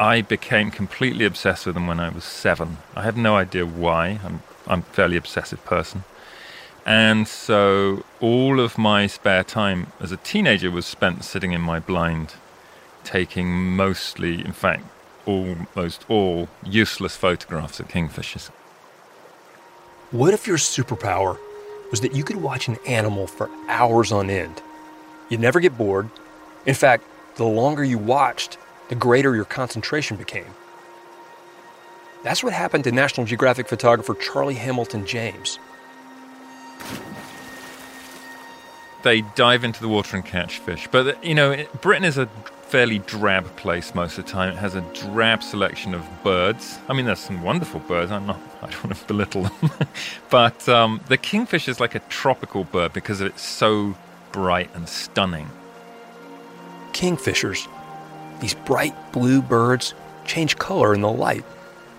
I became completely obsessed with them when I was seven. I have no idea why. I'm, I'm a fairly obsessive person. And so all of my spare time as a teenager was spent sitting in my blind, taking mostly, in fact, almost all useless photographs of kingfishers. What if your superpower was that you could watch an animal for hours on end? You'd never get bored. In fact, the longer you watched, the greater your concentration became. That's what happened to National Geographic photographer Charlie Hamilton James. They dive into the water and catch fish. But, you know, Britain is a fairly drab place most of the time. It has a drab selection of birds. I mean, there's some wonderful birds. I'm not, I don't want to belittle them. but um, the kingfish is like a tropical bird because it's so bright and stunning. Kingfishers, these bright blue birds, change color in the light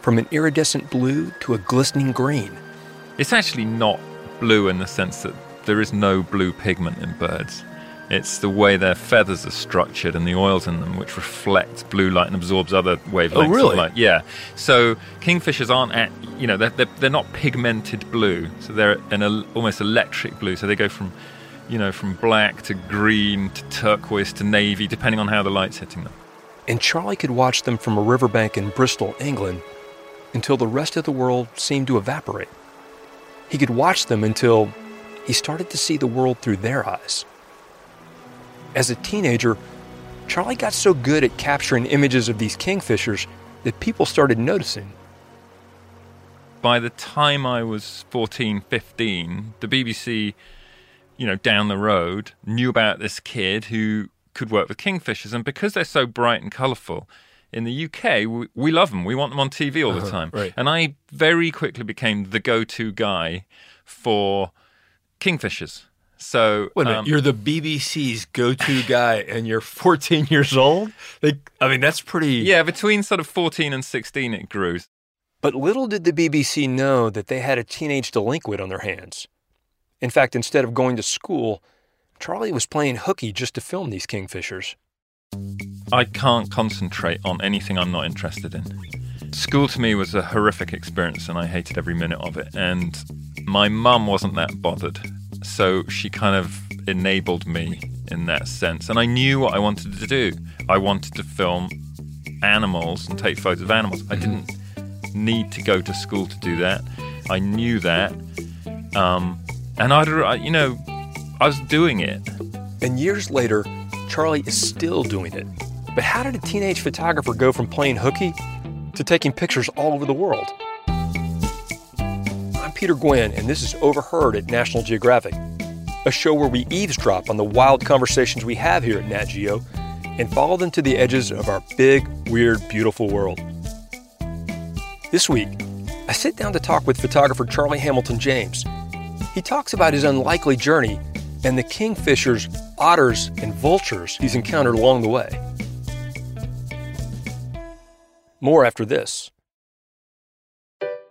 from an iridescent blue to a glistening green. It's actually not blue in the sense that there is no blue pigment in birds. It's the way their feathers are structured and the oils in them, which reflects blue light and absorbs other wavelengths oh, really? of light. Yeah. So kingfishers aren't at, you know, they're, they're, they're not pigmented blue. So they're an almost electric blue. So they go from, you know, from black to green to turquoise to navy, depending on how the light's hitting them. And Charlie could watch them from a riverbank in Bristol, England, until the rest of the world seemed to evaporate. He could watch them until he started to see the world through their eyes. As a teenager, Charlie got so good at capturing images of these kingfishers that people started noticing. By the time I was 14, 15, the BBC, you know, down the road knew about this kid who could work with kingfishers. And because they're so bright and colourful, in the UK, we, we, love them. We want them on TV all the uh-huh, time. Right. And I very quickly became the go to guy for kingfishers. So Wait um, you're the BBC's go-to guy, and you're 14 years old. They, I mean, that's pretty. Yeah, between sort of 14 and 16, it grew. But little did the BBC know that they had a teenage delinquent on their hands. In fact, instead of going to school, Charlie was playing hooky just to film these kingfishers. I can't concentrate on anything I'm not interested in. School to me was a horrific experience, and I hated every minute of it. And my mum wasn't that bothered. So she kind of enabled me in that sense. And I knew what I wanted to do. I wanted to film animals and take photos of animals. I didn't need to go to school to do that. I knew that. Um, and I'd, you know, I was doing it. And years later, Charlie is still doing it. But how did a teenage photographer go from playing hooky to taking pictures all over the world? I'm Peter Gwinn, and this is Overheard at National Geographic, a show where we eavesdrop on the wild conversations we have here at Nat Geo and follow them to the edges of our big, weird, beautiful world. This week, I sit down to talk with photographer Charlie Hamilton James. He talks about his unlikely journey and the kingfishers, otters, and vultures he's encountered along the way. More after this.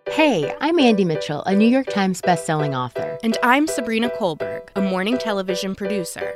Hey, I'm Andy Mitchell, a New York Times bestselling author. And I'm Sabrina Kohlberg, a morning television producer.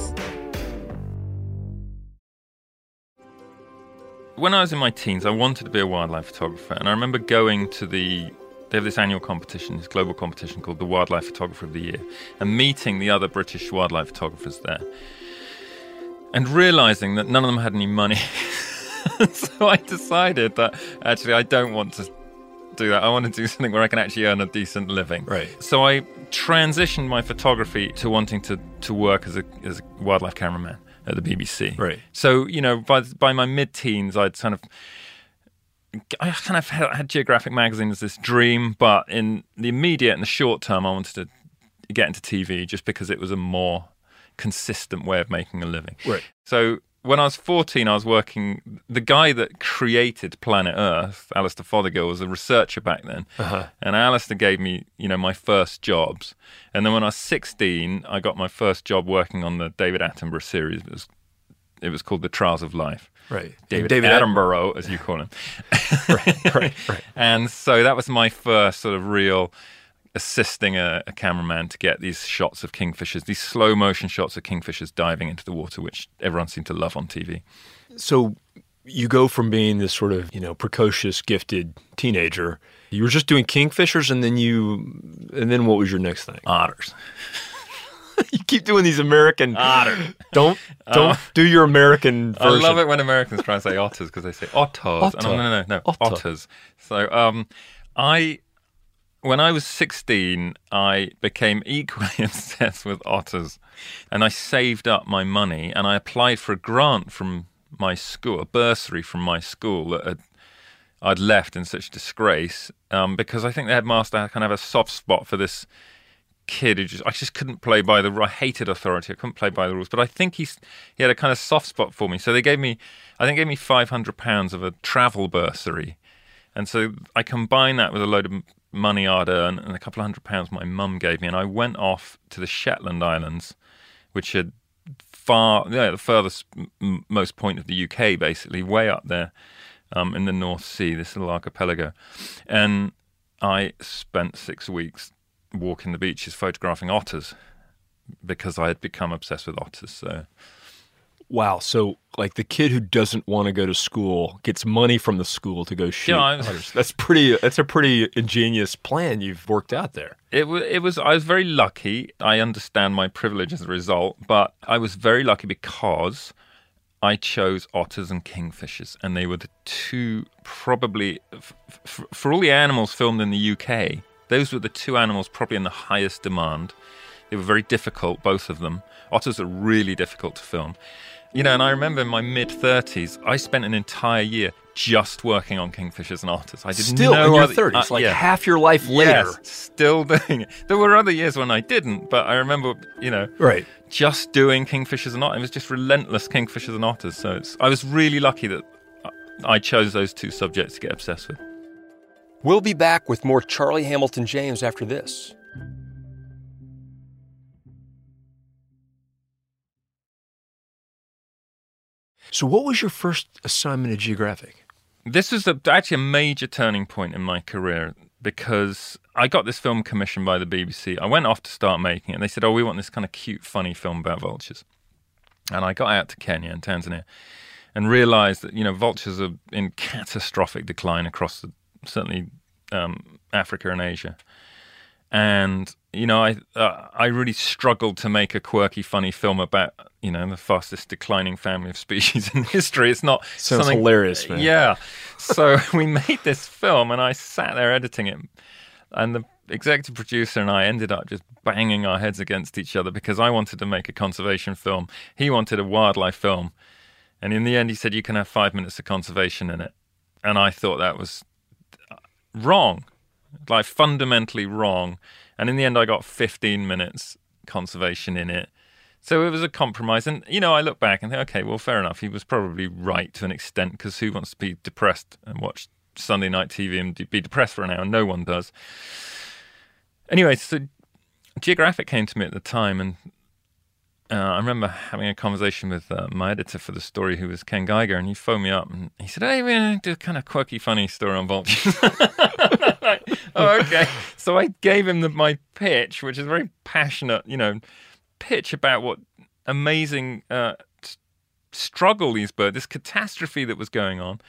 When I was in my teens, I wanted to be a wildlife photographer, and I remember going to the they have this annual competition, this global competition called the Wildlife Photographer of the Year, and meeting the other British wildlife photographers there, and realizing that none of them had any money. so I decided that actually I don't want to do that. I want to do something where I can actually earn a decent living. Right. So I transitioned my photography to wanting to, to work as a, as a wildlife cameraman at the BBC. Right. So you know, by by my mid-teens, I'd kind of. I kind of had Geographic magazine as this dream, but in the immediate and the short term, I wanted to get into TV just because it was a more consistent way of making a living. Right. So when I was 14, I was working. The guy that created Planet Earth, Alastair Fothergill, was a researcher back then. Uh-huh. And Alistair gave me, you know, my first jobs. And then when I was 16, I got my first job working on the David Attenborough series. It was, it was called The Trials of Life. Right. David, David Attenborough, as you call him. right, right, right. And so that was my first sort of real assisting a, a, cameraman to get these shots of kingfishers, these slow motion shots of kingfishers diving into the water, which everyone seemed to love on TV. So you go from being this sort of, you know, precocious, gifted teenager. You were just doing kingfishers and then you and then what was your next thing? Otters. you keep doing these American otter. Don't don't uh, do your American version. I love it when Americans try and say otters because they say otters. Otter. And I'm, no, no, no, Otter. otters. So um, I when I was 16, I became equally obsessed with otters. And I saved up my money and I applied for a grant from my school, a bursary from my school that had, I'd left in such disgrace um, because I think the headmaster had kind of a soft spot for this kid who just I just couldn't play by the I hated authority. I couldn't play by the rules. But I think he's he had a kind of soft spot for me. So they gave me I think gave me five hundred pounds of a travel bursary. And so I combined that with a load of money I'd earned and a couple of hundred pounds my mum gave me, and I went off to the Shetland Islands, which are far, yeah, the furthest m- most point of the UK, basically, way up there um, in the North Sea, this little archipelago, and I spent six weeks walking the beaches, photographing otters, because I had become obsessed with otters. So Wow. So, like the kid who doesn't want to go to school gets money from the school to go shoot. Yeah, otters. that's pretty. That's a pretty ingenious plan you've worked out there. It was. It was. I was very lucky. I understand my privilege as a result, but I was very lucky because I chose otters and kingfishers, and they were the two probably f- f- for all the animals filmed in the UK. Those were the two animals probably in the highest demand. They were very difficult, both of them. Otters are really difficult to film. You know, and I remember in my mid 30s, I spent an entire year just working on kingfishers and otters. I did still no in your 30s, uh, like yeah. half your life later. Yes, still doing it. There were other years when I didn't, but I remember, you know, right, just doing kingfishers and otters. It was just relentless kingfishers and otters. So I was really lucky that I chose those two subjects to get obsessed with. We'll be back with more Charlie Hamilton James after this. So, what was your first assignment at Geographic? This was a, actually a major turning point in my career because I got this film commissioned by the BBC. I went off to start making it, and they said, "Oh, we want this kind of cute, funny film about vultures." And I got out to Kenya and Tanzania and realized that you know vultures are in catastrophic decline across the, certainly um, Africa and Asia. And you know, I uh, I really struggled to make a quirky, funny film about you know the fastest declining family of species in history. It's not Sounds something hilarious, man. Yeah. So we made this film, and I sat there editing it, and the executive producer and I ended up just banging our heads against each other because I wanted to make a conservation film, he wanted a wildlife film, and in the end, he said you can have five minutes of conservation in it, and I thought that was wrong, like fundamentally wrong. And in the end, I got 15 minutes conservation in it. So it was a compromise. And, you know, I look back and think, okay, well, fair enough. He was probably right to an extent because who wants to be depressed and watch Sunday night TV and be depressed for an hour? No one does. Anyway, so Geographic came to me at the time and uh, I remember having a conversation with uh, my editor for the story, who was Ken Geiger, and he phoned me up and he said, "Hey, we're going to do a kind of quirky, funny story on vultures." oh, okay. So I gave him the, my pitch, which is a very passionate, you know, pitch about what amazing uh, struggle these birds, this catastrophe that was going on.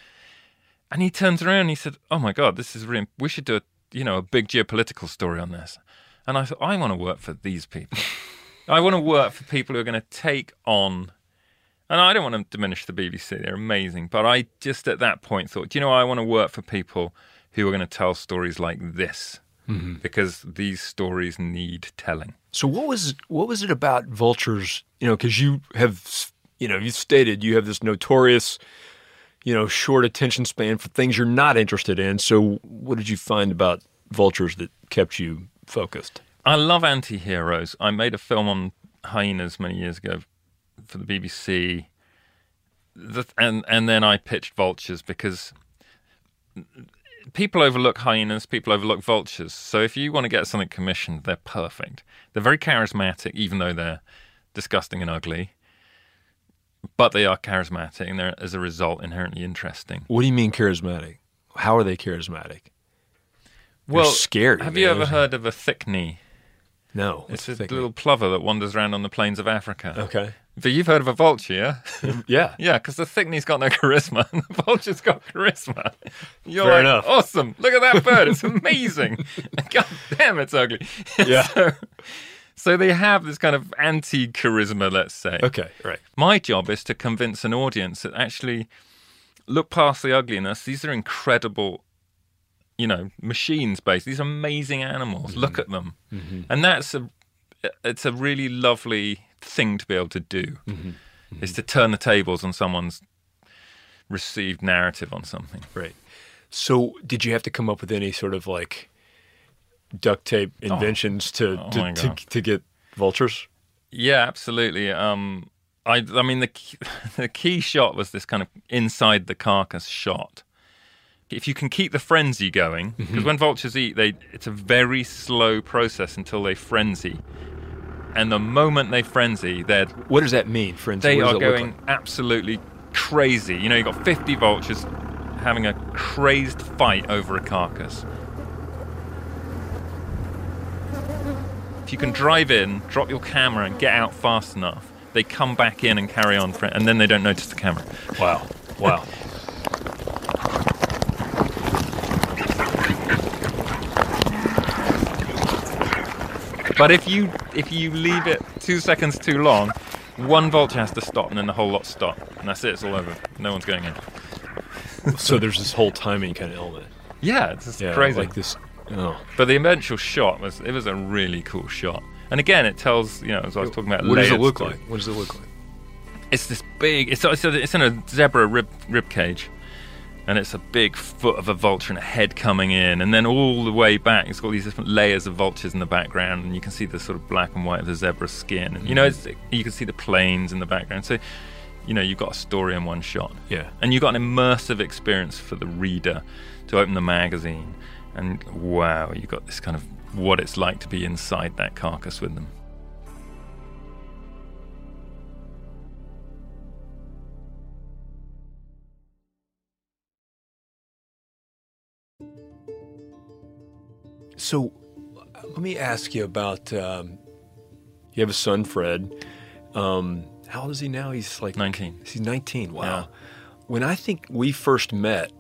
And he turns around and he said, "Oh my God, this is really. We should do a, you know, a big geopolitical story on this." And I thought, I want to work for these people. I want to work for people who are going to take on, and I don't want to diminish the BBC, they're amazing, but I just at that point thought, do you know, I want to work for people who are going to tell stories like this mm-hmm. because these stories need telling. So what was what was it about vultures? You know, because you have you know you stated you have this notorious you know short attention span for things you're not interested in. So what did you find about vultures that kept you focused? I love anti-heroes. I made a film on hyenas many years ago for the BBC, the, and and then I pitched vultures because people overlook hyenas, people overlook vultures. So if you want to get something commissioned, they're perfect. They're very charismatic, even though they're disgusting and ugly. But they are charismatic, and they're as a result inherently interesting. What do you mean charismatic? How are they charismatic? Well, scary, Have you ever heard of a thick-knee? No, It's a thick- little plover that wanders around on the plains of Africa. Okay. But you've heard of a vulture, yeah? Yeah. Yeah, because the thick-knee's got no charisma, and the vulture's got charisma. You're Fair like, enough. awesome! Look at that bird; it's amazing. God damn, it's ugly. Yeah. so, so they have this kind of anti-charisma, let's say. Okay. Right. My job is to convince an audience that actually look past the ugliness. These are incredible, you know, machines based. These amazing animals. Look mm-hmm. at them, mm-hmm. and that's a it's a really lovely thing to be able to do. Mm-hmm. Is mm-hmm. to turn the tables on someone's received narrative on something. Right. So, did you have to come up with any sort of like duct tape oh. inventions to Oh to, to God. to get vultures? Yeah, absolutely. Um, I, I mean, the key, the key shot was this kind of inside the carcass shot. If you can keep the frenzy going, because mm-hmm. when vultures eat, they it's a very slow process until they frenzy, and the moment they frenzy, they're What does that mean, friends? they are going like? absolutely crazy. You know, you've got 50 vultures having a crazed fight over a carcass. If you can drive in, drop your camera, and get out fast enough, they come back in and carry on, and then they don't notice the camera. Wow. Wow. But if you if you leave it two seconds too long, one vulture has to stop, and then the whole lot stop, and that's it. It's all over. No one's going in. so there's this whole timing kind of element. Yeah, it's just Yeah. crazy. Like this. Oh. But the eventual shot was it was a really cool shot. And again, it tells you know as I was talking about. What does it look story. like? What does it look like? It's this big. It's it's, it's in a zebra rib rib cage, and it's a big foot of a vulture and a head coming in, and then all the way back, it's got these different layers of vultures in the background, and you can see the sort of black and white of the zebra skin, and you know mm-hmm. it's, you can see the plains in the background. So, you know, you've got a story in one shot. Yeah. and you've got an immersive experience for the reader to open the magazine, and wow, you've got this kind of what it's like to be inside that carcass with them. So, let me ask you about. Um, you have a son, Fred. Um, how old is he now? He's like 19. He's 19. Wow. Yeah. When I think we first met,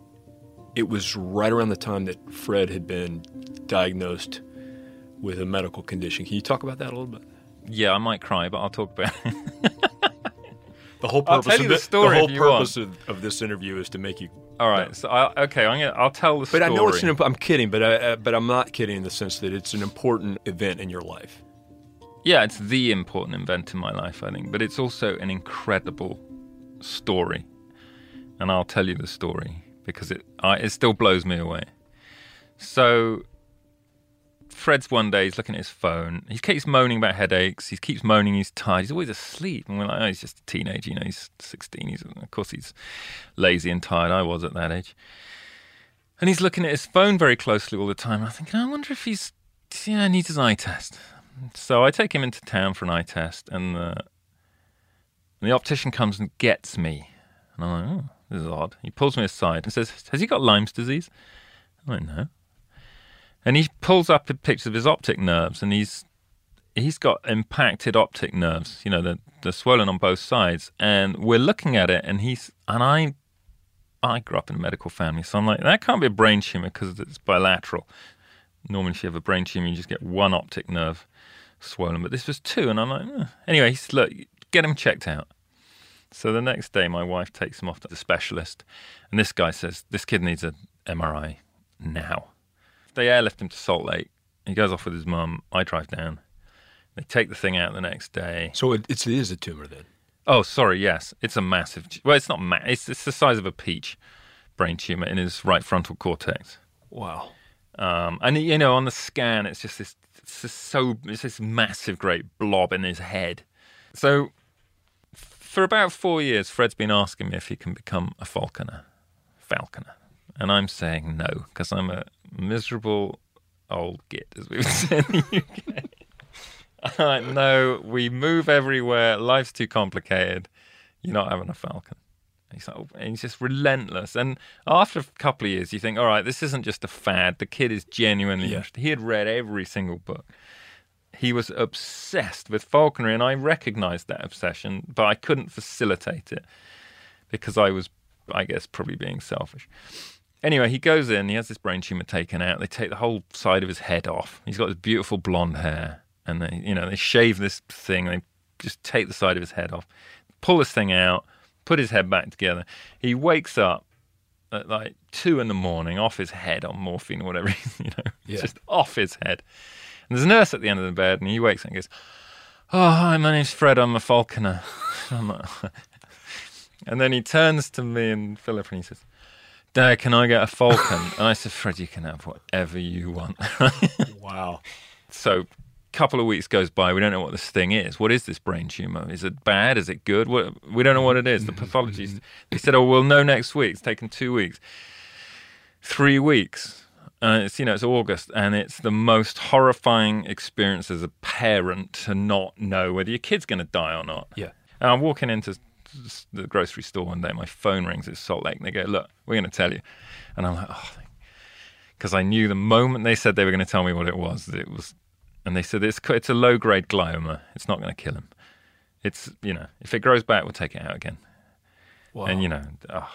it was right around the time that Fred had been diagnosed with a medical condition. Can you talk about that a little bit? Yeah, I might cry, but I'll talk about it. The whole I'll purpose tell you of the it- story whole if you purpose of, of this interview is to make you. All right. So I, okay, I'm gonna. I'll tell the But story. But I know it's an. I'm kidding, but I, uh, but I'm not kidding in the sense that it's an important event in your life. yeah, it's the important event in my life, I think, but it's also an incredible story, and I'll tell you the story because it I, it still blows me away. So. Fred's one day, he's looking at his phone. He keeps moaning about headaches. He keeps moaning he's tired. He's always asleep. And we're like, oh, he's just a teenager. You know, he's 16. He's, of course, he's lazy and tired. I was at that age. And he's looking at his phone very closely all the time. I'm thinking, I wonder if he's, you know, needs his eye test. So I take him into town for an eye test, and the, and the optician comes and gets me. And I'm like, oh, this is odd. He pulls me aside and says, Has he got Lyme's disease? I'm like, no. And he pulls up a picture of his optic nerves, and he's he's got impacted optic nerves. You know, they're, they're swollen on both sides. And we're looking at it, and he's and I I grew up in a medical family, so I'm like, that can't be a brain tumor because it's bilateral. Normally, if you have a brain tumor, you just get one optic nerve swollen, but this was two, and I'm like, eh. anyway, he said, look, get him checked out. So the next day, my wife takes him off to the specialist, and this guy says, this kid needs an MRI now. They airlift him to Salt Lake. He goes off with his mum. I drive down. They take the thing out the next day. So it, it's, it is a tumor then. Oh, sorry. Yes, it's a massive. Well, it's not. Ma- it's it's the size of a peach brain tumor in his right frontal cortex. Wow. Um, and you know, on the scan, it's just this. It's just so. It's this massive, great blob in his head. So, for about four years, Fred's been asking me if he can become a falconer, falconer, and I'm saying no because I'm a miserable old git, as we would say in the UK. I'm like, no, we move everywhere. Life's too complicated. You're not having a falcon. And he's like, oh, and he's just relentless. And after a couple of years, you think, all right, this isn't just a fad. The kid is genuinely Yeah. interested. He had read every single book. He was obsessed with falconry, and I recognized that obsession, but I couldn't facilitate it because I was, I guess, probably being selfish. Anyway, he goes in, he has this brain tumor taken out. They take the whole side of his head off. He's got this beautiful blonde hair, and they, you know, they shave this thing, they just take the side of his head off, pull this thing out, put his head back together. He wakes up at like two in the morning, off his head on morphine or whatever, you know, Yeah. just off his head. And there's a nurse at the end of the bed, and he wakes up and goes, "Oh, hi, my name's Fred. I'm a falconer." I'm and then he turns to me and Philip, and he says, "Dad, can I get a falcon?" and I said, "Fred, you can have whatever you want." Wow. so a couple of weeks goes by we don't know what this thing is. What is this brain tumor? Is it bad? Is it good? What, we don't know what it is. The pathologist they said oh we'll know next week. It's taken two weeks. Three weeks. Uh, it's you know it's august and it's the most horrifying experience as a parent to not know whether your kid's going to die or not. Yeah. and i'm walking into the grocery store one day my phone rings it's salt lake and they go look we're going to tell you and i'm like oh because I knew the moment they said they were going to tell me what it was, that it was, and they said it's it's a low grade glioma. It's not going to kill him. It's you know if it grows back, we'll take it out again. Wow. And you know, oh.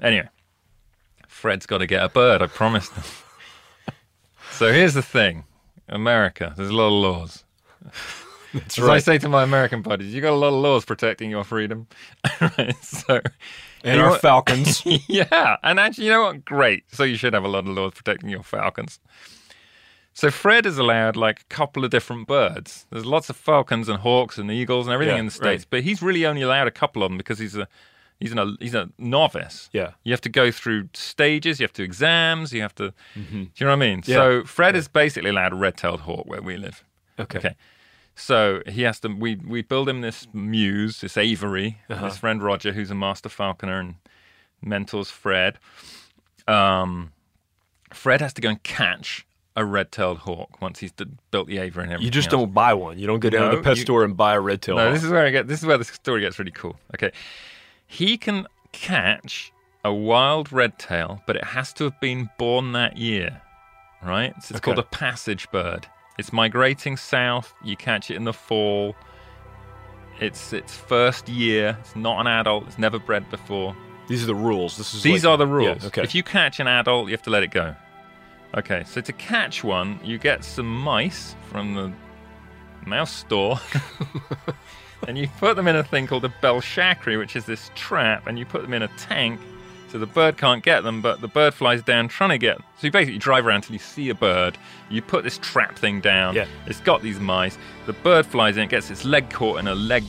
anyway, Fred's got to get a bird. I promised him. so here's the thing, America. There's a lot of laws. That's As I say to my American buddies, you got a lot of laws protecting your freedom. right, so and our falcons. yeah, and actually, you know what? Great. So you should have a lot of laws protecting your falcons. So Fred is allowed like a couple of different birds. There's lots of falcons and hawks and eagles and everything Yeah, in the states, right. but he's really only allowed a couple of them because he's a he's an, he's a novice. Yeah. you have to go through stages. You have to exams. You have to. Do you know what I mean? Mm-hmm. Yeah. So Fred is basically allowed a red-tailed hawk where we live. Okay. Okay. So he has to. We we build him this mews, this aviary, Uh-huh. his friend Roger, who's a master falconer and mentors Fred. Um, Fred has to go and catch a red-tailed hawk once he's d- built the aviary and everything. You just else. don't buy one. You don't go down to the pet you- store and buy a red tail. No, this is where I get. This is where the story gets really cool. Okay, he can catch a wild red tail, but it has to have been born that year, right? So it's Okay. called a passage bird. It's migrating south. You catch it in the fall. It's its first year. It's not an adult. It's never bred before. These are the rules. This is These like- are the rules. Yeah, okay. If you catch an adult, you have to let it go. Okay, so to catch one, you get some mice from the mouse store, and you put them in a thing called a bal-chatri, which is this trap, and you put them in a tank so the bird can't get them, but the bird flies down trying to get. So you basically drive around till you see a bird. You put this trap thing down. Yeah. It's got these mice. The bird flies in, it gets its leg caught in a leg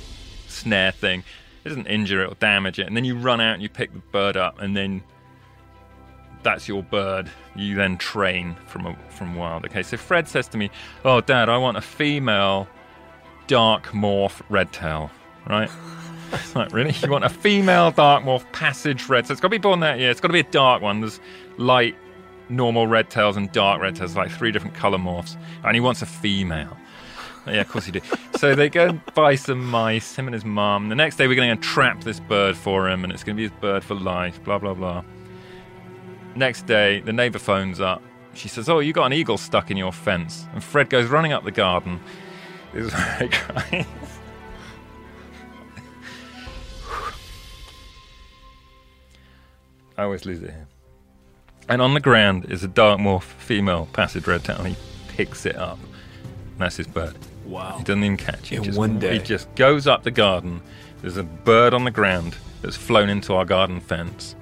snare thing. It doesn't injure it or damage it, and then you run out and you pick the bird up, and then that's your bird. You then train from a, from wild. Okay, so Fred says to me, "Oh, Dad, I want a female dark morph red tail." Right? Like really? You want a female dark morph passage red? So it's got to be born that year. It's got to be a dark one. There's light, normal red tails and dark red tails, like three different color morphs, and he wants a female. Yeah, of course he did. So they go and buy some mice, him and his mum. The next day, we're going to trap this bird for him, and it's going to be his bird for life, blah, blah, blah. Next day, the neighbor phones up. She says, Oh, you got an eagle stuck in your fence. And Fred goes running up the garden. Is where he I always lose it here. And on the ground is a dark morph female passage red tail. He picks it up. And that's his bird. Wow. He doesn't even catch it. In He just, one day. He just goes up the garden. There's a bird on the ground that's flown into our garden fence.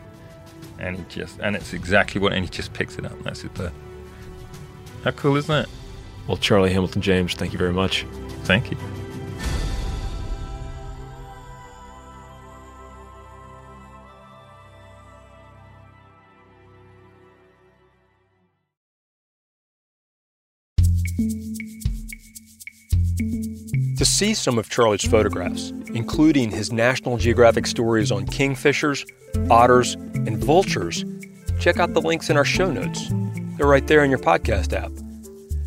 And he just, and it's exactly what, and he just picks it up. That's his bird. How cool is that? Well, Charlie Hamilton James, thank you very much. Thank you. To see some of Charlie's photographs, including his National Geographic stories on kingfishers, otters, and vultures, check out the links in our show notes. They're right there in your podcast app.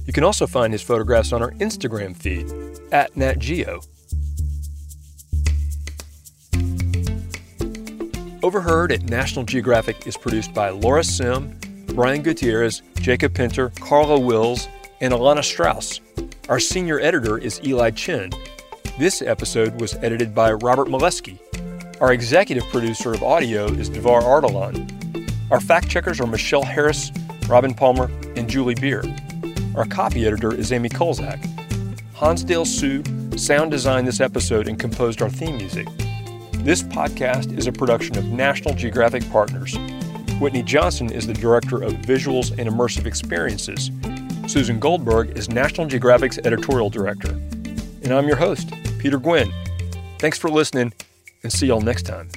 You can also find his photographs on our Instagram feed at NatGeo. Overheard at National Geographic is produced by Laura Sim, Brian Gutierrez, Jacob Pinter, Carla Wills, and Alana Strauss. Our senior editor is Eli Chen. This episode was edited by Robert Malesky. Our executive producer of audio is Davar Ardalan. Our fact checkers are Michelle Harris, Robin Palmer, and Julie Beer. Our copy editor is Amy Kolczak. Hansdale Hsu sound designed this episode and composed our theme music. This podcast is a production of National Geographic Partners. Whitney Johnson is the Director of Visuals and Immersive Experiences. Susan Goldberg is National Geographic's Editorial Director. And I'm your host, Peter Gwinn. Thanks for listening, and see y'all next time.